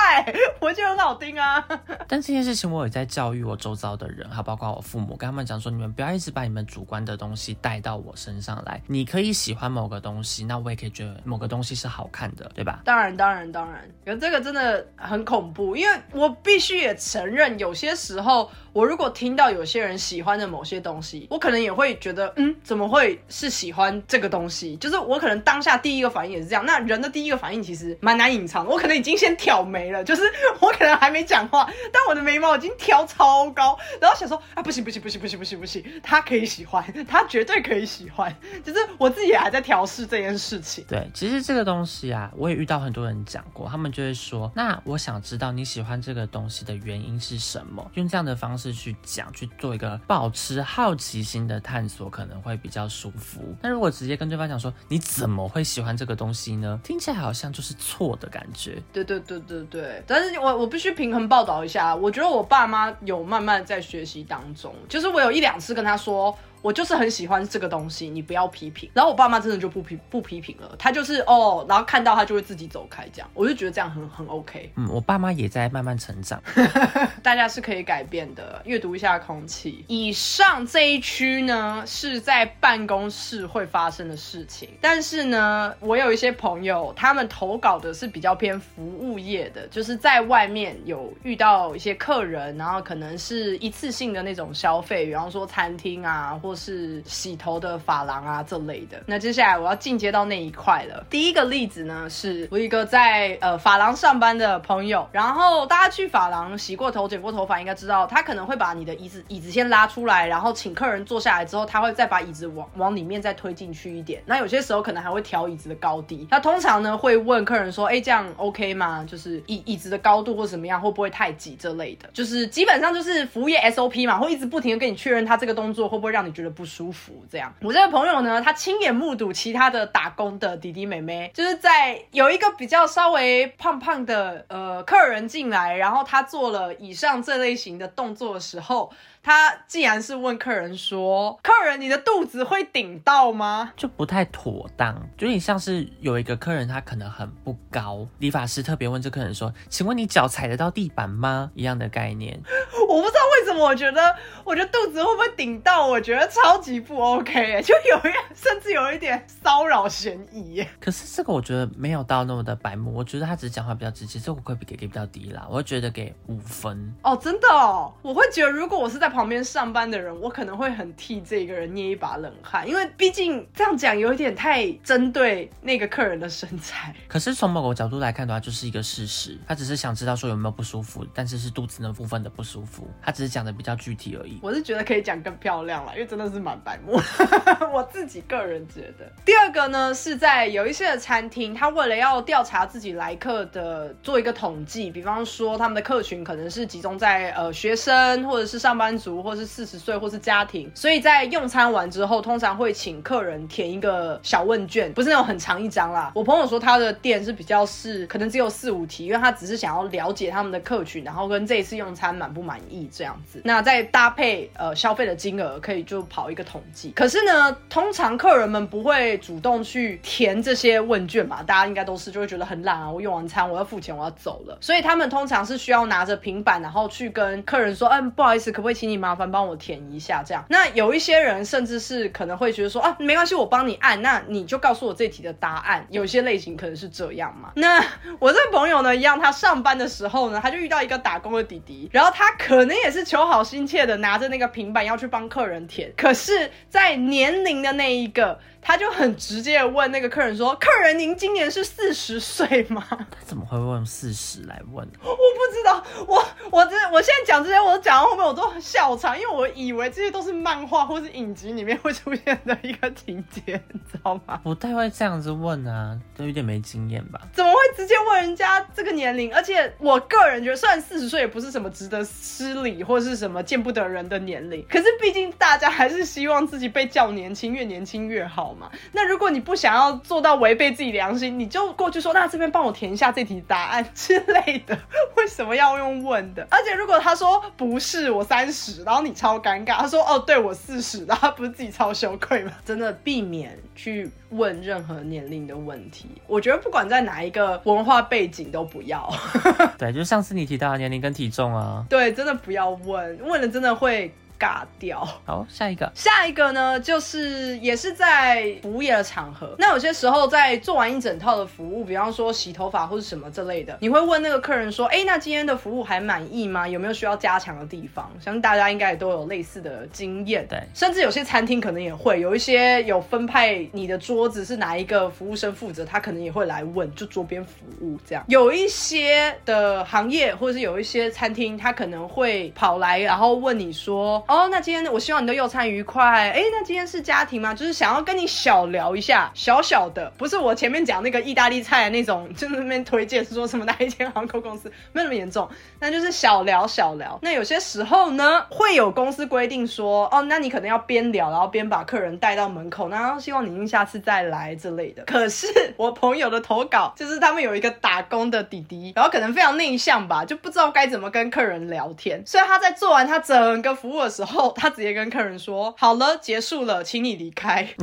我觉得很好听啊。[laughs] 但这件事情我也在教育我周遭的人，还包括我父母，跟他们讲说，你们不要一直把你们主观的东西带到我身上来。你可以喜欢某个东西，那我也可以觉得某个东西是好看的，对吧？当然，当然，当然，可这个真的很恐怖，因为我必须也承认，有些时候我如果听到有些人喜欢的某些东西，我可能也会觉得，嗯，怎么会是喜欢这个东西？就是我可能当下第一个反应也是这样。那人的第一个反应其实蛮难隐藏，我可能已经先挑眉了，就是我可能还没讲话，但我的眉毛已经挑超高，然后想说，啊，不行，不行，不行，不行，不行，不行，他可以喜欢，他绝对可以喜欢，就是我自己也还在调试这件事情。对，其实这个东西啊，我也遇到很多人讲过，他们就会说，那我想知道你喜欢这个东西的原因是什么，用这样的方式去想，去做一个保持好奇心的探索，可能会比较舒服。那如果直接跟对方讲说，你怎么会喜欢这个东西呢？听起来好像就是错的感觉。对对对对对，但是我我必须平衡报道一下，我觉得我爸妈有慢慢在学习当中，就是我有一两次跟他说。我就是很喜欢这个东西，你不要批评。然后我爸妈真的就不批不批评了，他就是哦，然后看到他就会自己走开，这样我就觉得这样很很 OK。嗯，我爸妈也在慢慢成长。[laughs] 大家是可以改变的。阅读一下空气。以上这一区呢是在办公室会发生的事情，但是呢，我有一些朋友，他们投稿的是比较偏服务业的，就是在外面有遇到一些客人，然后可能是一次性的那种消费，比方说餐厅啊，或是洗头的发廊啊这类的。那接下来我要进阶到那一块了。第一个例子呢，是我一个在呃发廊上班的朋友，然后大家去发廊洗过头、剪过头发，应该知道他可能会把你的椅子椅子先拉出来，然后请客人坐下来之后，他会再把椅子往往里面再推进去一点。那有些时候可能还会调椅子的高低。那通常呢会问客人说，哎，这样 OK 吗？就是椅椅子的高度或怎么样，会不会太挤这类的？就是基本上就是服务业 SOP 嘛，会一直不停的跟你确认他这个动作会不会让你觉得不舒服。这样，我这个朋友呢，他亲眼目睹其他的打工的弟弟妹妹，就是在有一个比较稍微胖胖的呃客人进来，然后他做了以上这类型的动作的时候。他既然是问客人说：“客人，你的肚子会顶到吗？”就不太妥当，就有点像是有一个客人他可能很不高，理发师特别问这客人说：“请问你脚踩得到地板吗？”一样的概念。[laughs] 我不知道为什么，我觉得，我觉得肚子会不会顶到？我觉得超级不 OK，[laughs] 就有一甚至有一点骚扰嫌疑。可是这个我觉得没有到那么的白目，我觉得他只是讲话比较直接，这我会给给比较低啦，我会觉得给五分。哦，真的哦，我会觉得如果我是在。旁边上班的人，我可能会很替这个人捏一把冷汗，因为毕竟这样讲有一点太针对那个客人的身材。[laughs] 可是从某个角度来看的话，就是一个事实。他只是想知道说有没有不舒服，但是是肚子那部分的不舒服。他只是讲的比较具体而已。我是觉得可以讲更漂亮了，因为真的是蛮白目。[laughs] 我自己个人觉得。第二个呢，是在有一些的餐厅，他为了要调查自己来客的做一个统计，比方说他们的客群可能是集中在呃学生或者是上班族。族或是四十岁或是家庭，所以在用餐完之后，通常会请客人填一个小问卷，不是那种很长一张啦。我朋友说他的店是比较是可能只有四五题，因为他只是想要了解他们的客群，然后跟这一次用餐满不满意这样子。那再搭配呃消费的金额，可以就跑一个统计。可是呢，通常客人们不会主动去填这些问卷吧？大家应该都是就会觉得很懒啊，我用完餐我要付钱我要走了，所以他们通常是需要拿着平板，然后去跟客人说，嗯，不好意思，可不可以请你。麻烦帮我填一下，这样。那有一些人甚至是可能会觉得说啊，没关系，我帮你按，那你就告诉我这题的答案。有些类型可能是这样嘛。那 [laughs] 我这个朋友呢，一样，他上班的时候呢，他就遇到一个打工的弟弟，然后他可能也是求好心切的拿着那个平板要去帮客人填，可是，在年龄的那一个。他就很直接的问那个客人说：“客人，您今年是四十岁吗？”他怎么会问四十来问？我不知道，我我这我现在讲这些，我讲到后面我都笑场，因为我以为这些都是漫画或是影集里面会出现的一个情节，你知道吗？不太会这样子问啊，都有点没经验吧？怎么会直接问人家这个年龄？而且我个人觉得，虽然四十岁也不是什么值得失礼或是什么见不得人的年龄，可是毕竟大家还是希望自己被叫年轻，越年轻越好嘛。那如果你不想要做到违背自己良心，你就过去说，那这边帮我填一下这题答案之类的。为什么要用问的？而且如果他说不是我三十，然后你超尴尬，他说哦对我四十，然后他不是自己超羞愧吗？真的避免去问任何年龄的问题。我觉得不管在哪一个文化背景都不要。[laughs] 对，就上次你提到的年龄跟体重啊。对，真的不要问，问了真的会。尬掉。好，下一个，下一个呢，就是也是在服务业的场合。那有些时候在做完一整套的服务，比方说洗头发或者什么之类的，你会问那个客人说：“哎，那今天的服务还满意吗？有没有需要加强的地方？”相信大家应该也都有类似的经验。对，甚至有些餐厅可能也会有一些有分派你的桌子是哪一个服务生负责，他可能也会来问，就桌边服务这样。有一些的行业或者是有一些餐厅，他可能会跑来然后问你说。哦，那今天我希望你都用餐愉快。哎，那今天是家庭吗？就是想要跟你小聊一下，小小的，不是我前面讲那个意大利菜那种，就是那边推荐说什么哪一间航空公司，没有那么严重，那就是小聊小聊。那有些时候呢，会有公司规定说，哦，那你可能要边聊，然后边把客人带到门口，然后希望你下次再来之类的。可是我朋友的投稿就是他们有一个打工的弟弟，然后可能非常内向吧，就不知道该怎么跟客人聊天，所以他在做完他整个服务的。时候，他直接跟客人说：“好了，结束了，请你离开。[laughs] ”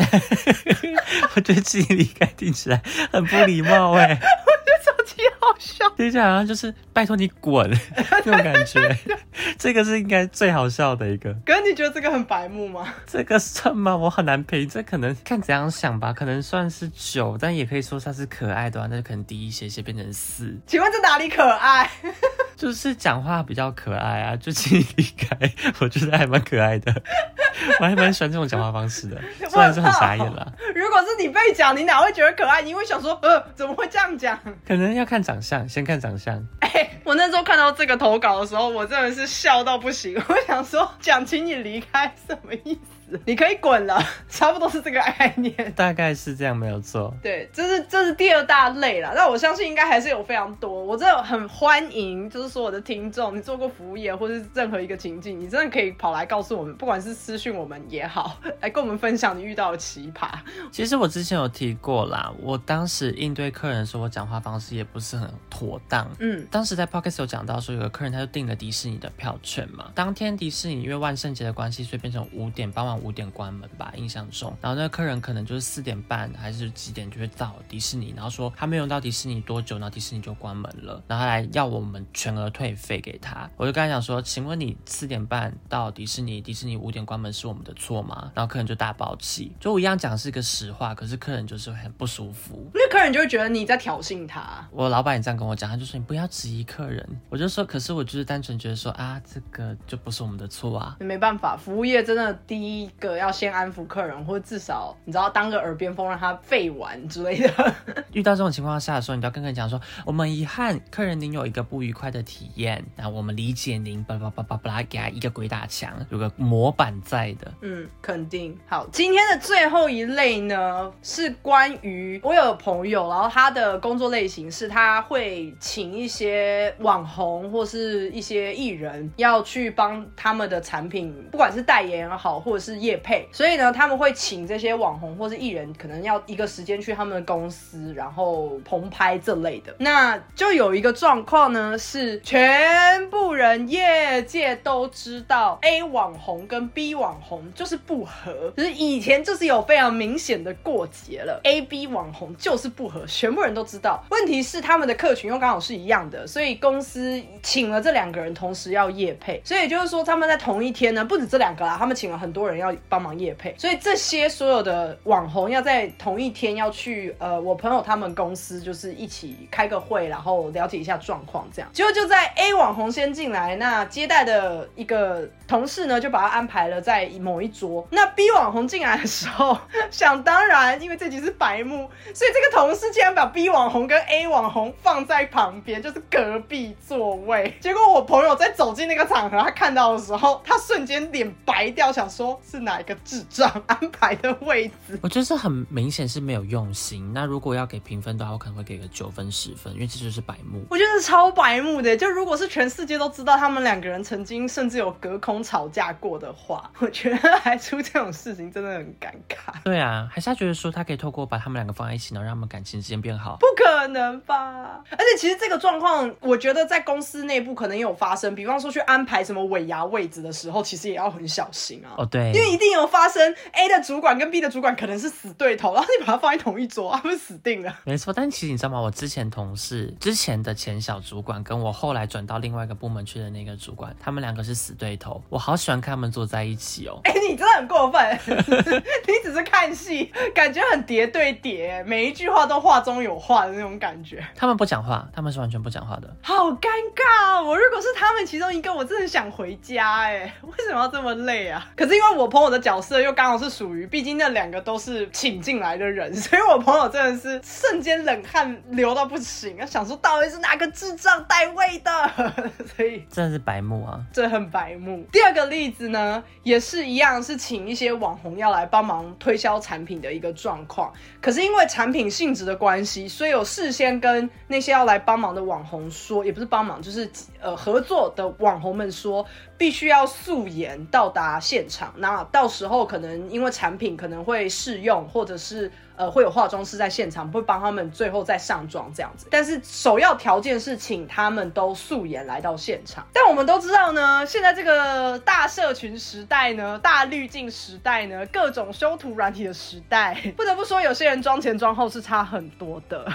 我觉得“请你离开”听起来很不礼貌哎，我觉得超级好。笑。听起来好像就是拜托你滚那种感觉，[laughs] 这个是应该最好笑的一个。可是你觉得这个很白目吗？这个算吗？我很难评，这可能看怎样想吧，可能算是九，但也可以说它是可爱的话，那就可能低一些些变成四。请问这哪里可爱？就是讲话比较可爱啊，[laughs] 就请你离开，我觉得还蛮可爱的，[laughs] 我还蛮喜欢这种讲话方式的，[laughs] 虽然是很傻眼啦。如果是你被讲，你哪会觉得可爱？你会想说，呃，怎么会这样讲？可能要看长相，先看长相。哎、我那时候看到这个投稿的时候，我真的是笑到不行。我想说，讲请你离开什么意思？你可以滚了，差不多是这个概念。大概是这样，没有错。对，这是这是第二大类啦。那我相信应该还是有非常多。我真的很欢迎，就是说我的听众，你做过服务业或是任何一个情境，你真的可以跑来告诉我们，不管是私讯我们也好，来跟我们分享你遇到的奇葩。其实我之前有提过啦，我当时应对客人说我讲话方式也不是很妥当。嗯，当时在 podcast 有讲到说，有个客人他就订了迪士尼的票券嘛，当天迪士尼因为万圣节的关系，所以变成五点傍晚五点关门吧，印象中。然后那个客人可能就是四点半还是几点就会到迪士尼，然后说他没有到迪士尼多久，然后迪士尼就关门了，然后来要我们全额退费给他。我就跟他讲说，请问你四点半到迪士尼，迪士尼五点关门是我们的错吗？然后客人就大爆气，就我一样讲是一个实话，可是客人就是很不舒服。因为客人就会觉得你在挑衅他。我老板也这样跟我讲，他就说你不要质疑客人。我就说，可是我就是单纯觉得说啊，这个就不是我们的错啊。没办法，服务业真的第一个要先安抚客人，或者至少你知道当个耳边风，让他废完之类的。[laughs] 遇到这种情况下的时候，你都要跟客人讲说，我们遗憾客人您有一个不愉快的体验，那我们理解您，巴拉巴拉巴拉，给他一个鬼打墙，有个模板在的。嗯，肯定。好，今天的最后一类呢，是关于我有朋友，然后他的工作类型是他会请一些网红或是一些艺人要去帮他们的产品，不管是代言也好，或者是业配，所以呢，他们会请这些网红或是艺人，可能要一个时间去他们的公司，然后棚拍这类的。那就有一个状况呢，是全部人业界都知道 A 网红跟 B 网红就是不合，就是以前就是有非常明显的过节了，A B 网红就是不合，全部人都知道。问题是他们的客群又刚好是一样的，所以公司请了这两个人同时要业配，所以就是说他们在同一天呢，不止这两个啦，他们请了很多人要帮忙夜配，所以这些所有的网红要在同一天要去呃我朋友他们公司就是一起开个会，然后了解一下状况，这样。结果就在 A 网红先进来，那接待的一个同事呢就把他安排了在某一桌。那 B 网红进来的时候，[laughs] 想当然，因为这集是白幕，所以这个同事竟然把 B 网红跟 A 网红放在旁边，就是隔壁座位。结果我朋友在走进那个场合，他看到的时候，他瞬间脸白掉，想说是哪一个智障安排的位置。我觉得这很明显是没有用心。那如果要给评分的话，我可能会给个九分十分，因为这就是白目。我觉得超白目的，就如果是全世界都知道他们两个人曾经甚至有隔空吵架过的话，我觉得还出这种事情真的很尴尬。对啊，还是他觉得说他可以透过把他们两个放在一起，然后让他们感情之间变好。不可能吧？而且其实这个状况，我觉得在公司内部可能也有发生。比方说去安排什么尾牙位置的时候，其实也要很小心啊。哦，对，因为一定有发生 A 的主管跟 B 的主管可能是死对头，然后你把它放在同一桌，他们死定了。没错，但其实你知道吗？我之前同事之前的前小主管，跟我后来转到另外一个部门去的那个主管，他们两个是死对头。我好喜欢看他们坐在一起哦。[laughs] 哎、你真的很过分，你只是看戏，感觉很叠对叠，每一句话都话中有话的那种感觉，他们不讲话，他们是完全不讲话的。好尴尬哦。我如果是他们其中一个，我真的想回家哎，为什么要这么累啊？可是因为我朋友的角色又刚好是属于，毕竟那两个都是请进来的人，[laughs] 所以我朋友真的是瞬间冷汗流到不行，想说到底是哪个智障带位的，[laughs] 所以真的是白目啊！这很白目。第二个例子呢，也是一样，是请一些网红要来帮忙推销产品的一个状况。可是因为产品性质的关系，所以有事先跟那些要来帮忙的网红说，也不是帮忙，就是呃合作的网红们说，必须要素颜到达现场。那到时候可能因为产品可能会试用，或者是呃会有化妆师在现场，会帮他们最后再上妆这样子。但是首要条件是请他们都素颜来到现场。但我们都知道呢，现在这个大社群时代呢，大滤镜时代呢，各种修图软体的时代，不得不说有些人妆前妆后是差很多的，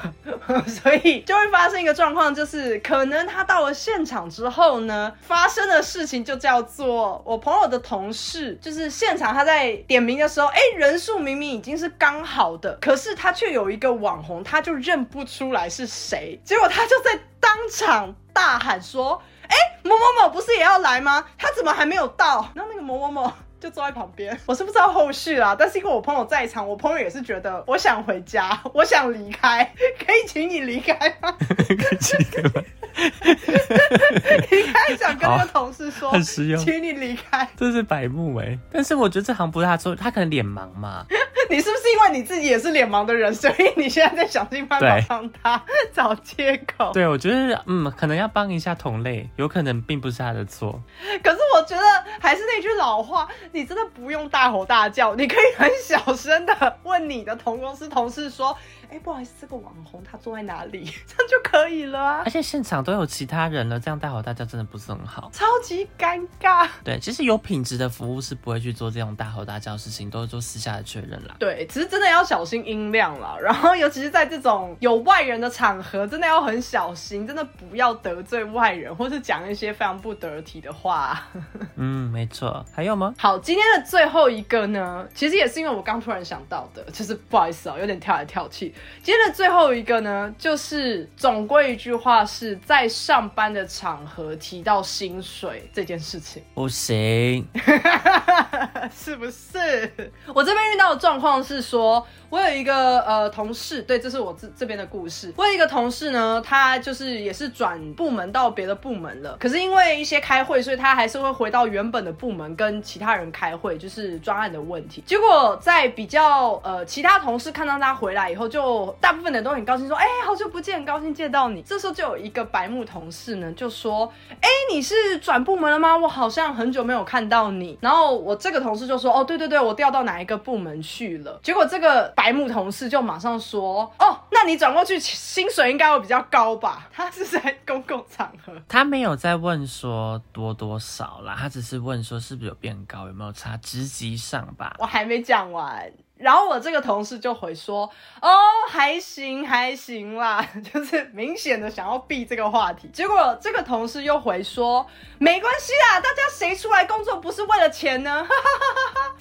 [laughs] 所以就会发生一个状况，就是可能他到了现场之后呢，发生的事情就叫做我朋友的同事，就是现场他在点名的时候，哎，人数明明已经是刚好的，可是他却有一个网红，他就认不出来是谁，结果他就在当场大喊说：“哎，某某某不是也要来吗？他怎么还没有到？”然后那个某某某。就坐在旁边，[laughs] 我是不知道后续啦，但是因为我朋友在场，我朋友也是觉得我想回家，我想离开，[laughs] 可以请你离开吗？[laughs] 可以离开吗？[laughs] 离开想跟那个同事说，很实用，请你离开。这是白目哎，但是我觉得这行不是他做，他可能脸盲嘛。[laughs] 你是不是因为你自己也是脸盲的人，所以你现在在想尽办法帮他找借口？对，我觉得嗯，可能要帮一下同类，有可能并不是他的错。可是我觉得还是那句老话，你真的不用大吼大叫，你可以很小声的问你的同公司同事说。哎，不好意思，这个网红他坐在哪里？[laughs] 这样就可以了啊！而且现场都有其他人了，这样大吼大叫真的不是很好，超级尴尬。对，其实有品质的服务是不会去做这种大吼大叫的事情，都是做私下的确认啦。对，其实真的要小心音量啦，然后尤其是在这种有外人的场合，真的要很小心，真的不要得罪外人，或是讲一些非常不得体的话。[laughs] 嗯，没错。还有吗？好，今天的最后一个呢，其实也是因为我刚突然想到的，就是不好意思哦，有点跳来跳去。今天的最后一个呢，就是总归一句话，是在上班的场合提到薪水这件事情，不行，[laughs] 是不是？我这边遇到的状况是说。我有一个呃同事，对，这是我这这边的故事。我有一个同事呢，他就是也是转部门到别的部门了，可是因为一些开会，所以他还是会回到原本的部门跟其他人开会，就是专案的问题。结果在比较呃其他同事看到他回来以后，就大部分人都很高兴，说：“哎，好久不见，很高兴见到你。”这时候就有一个白木同事呢，就说：“哎，你是转部门了吗？我好像很久没有看到你。”然后我这个同事就说：“哦，对对对，我调到哪一个部门去了。”结果这个。白木同事就马上说：“哦，那你转过去薪水应该会比较高吧？” [laughs] 他是在公共场合，他没有在问说多多少啦，他只是问说是不是有变高，有没有差，职级上吧。我还没讲完。然后我这个同事就回说：“哦，还行还行啦，[laughs] 就是明显的想要避这个话题。”结果这个同事又回说：“没关系啦，大家谁出来工作不是为了钱呢？”哈哈哈哈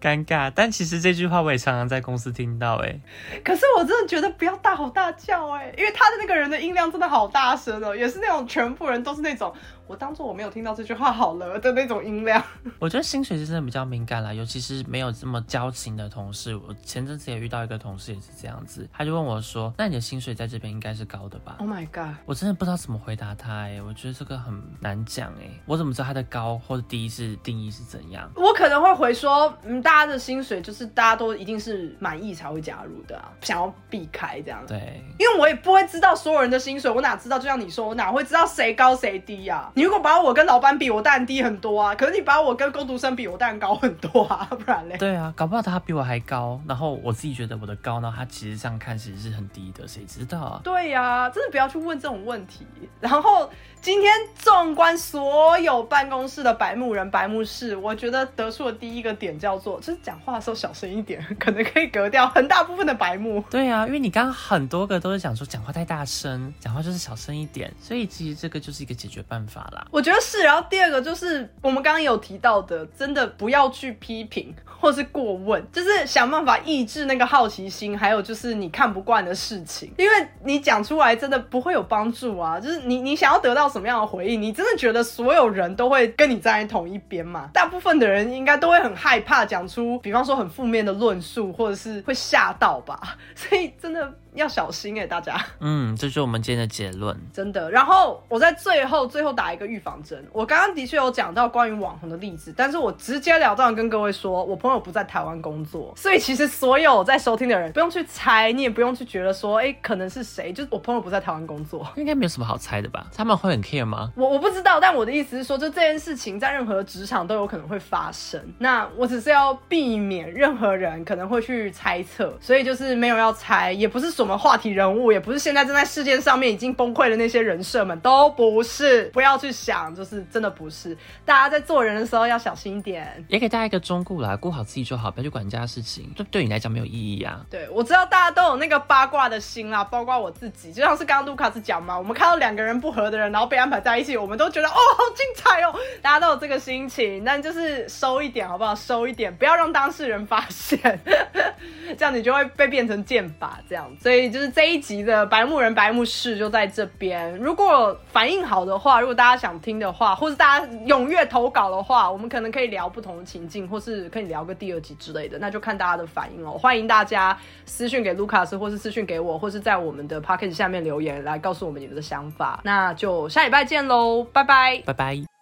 尴尬，但其实这句话我也常常在公司听到哎。可是我真的觉得不要大吼大叫哎，因为他的那个人的音量真的好大声哦，也是那种全部人都是那种。我当做我没有听到这句话好了的那种音量。[laughs] 我觉得薪水是真的比较敏感啦，尤其是没有这么交情的同事。我前阵子也遇到一个同事也是这样子，他就问我说：“那你的薪水在这边应该是高的吧？”Oh my god！我真的不知道怎么回答他哎，我觉得这个很难讲哎，我怎么知道他的高或者低是定义是怎样？我可能会回说：“嗯，大家的薪水就是大家都一定是满意才会加入的啊，想要避开这样。”对，因为我也不会知道所有人的薪水，我哪知道？就像你说，我哪会知道谁高谁低呀？你如果把我跟老板比，我当然低很多啊。可是你把我跟工读生比，我当然高很多啊，不然嘞？对啊，搞不好他比我还高，然后我自己觉得我的高，然后他其实这样看其实是很低的，谁知道啊？对呀，真的不要去问这种问题。然后今天纵观所有办公室的白木人、白木事，我觉得得出的第一个点叫做，就是讲话的时候小声一点，可能可以隔掉很大部分的白目。对啊，因为你刚刚很多个都是讲说讲话太大声，讲话就是小声一点，所以其实这个就是一个解决办法我觉得是。然后第二个就是我们刚刚有提到的，真的不要去批评或是过问，就是想办法抑制那个好奇心，还有就是你看不惯的事情，因为你讲出来真的不会有帮助啊。[laughs] 就是你你想要得到什么样的回应，你真的觉得所有人都会跟你站在同一边吗？大部分的人应该都会很害怕讲出，比方说很负面的论述，或者是会吓到吧。[laughs] 所以真的。要小心哎、大家。嗯，这就是我们今天的结论。真的。然后我在最后最后打一个预防针。我刚刚的确有讲到关于网红的例子，但是我直截了当跟各位说，我朋友不在台湾工作，所以其实所有在收听的人不用去猜，你也不用去觉得说，哎，可能是谁，就是我朋友不在台湾工作。[laughs] 应该没有什么好猜的吧？他们会很 care 吗？我我不知道，但我的意思是说，就这件事情在任何职场都有可能会发生。那我只是要避免任何人可能会去猜测，所以就是没有要猜，也不是什么话题人物，也不是现在正在事件上面已经崩溃的那些人设们，都不是。不要去想，就是真的不是。大家在做人的时候要小心一点。也给大家一个忠告啦，顾好自己就好，不要去管人家的事情，这对你来讲没有意义啊。对，我知道大家都有那个八卦的心啦，包括我自己，就像是刚刚卢卡斯讲嘛，我们看到两个人不合的人，然后被安排在一起，我们都觉得哦，好精彩哦，大家都有这个心情，但就是收一点好不好？收一点，不要让当事人发现，[laughs] 这样你就会被变成剑法这样。所以所以就是这一集的白木人白木事就在这边，如果反应好的话，如果大家想听的话，或是大家踊跃投稿的话，我们可能可以聊不同的情境，或是可以聊个第二集之类的，那就看大家的反应哦。欢迎大家私讯给卢卡斯，或是私讯给我，或是在我们的 p o c k e t 下面留言来告诉我们你们的想法。那就下礼拜见喽，拜拜。拜拜。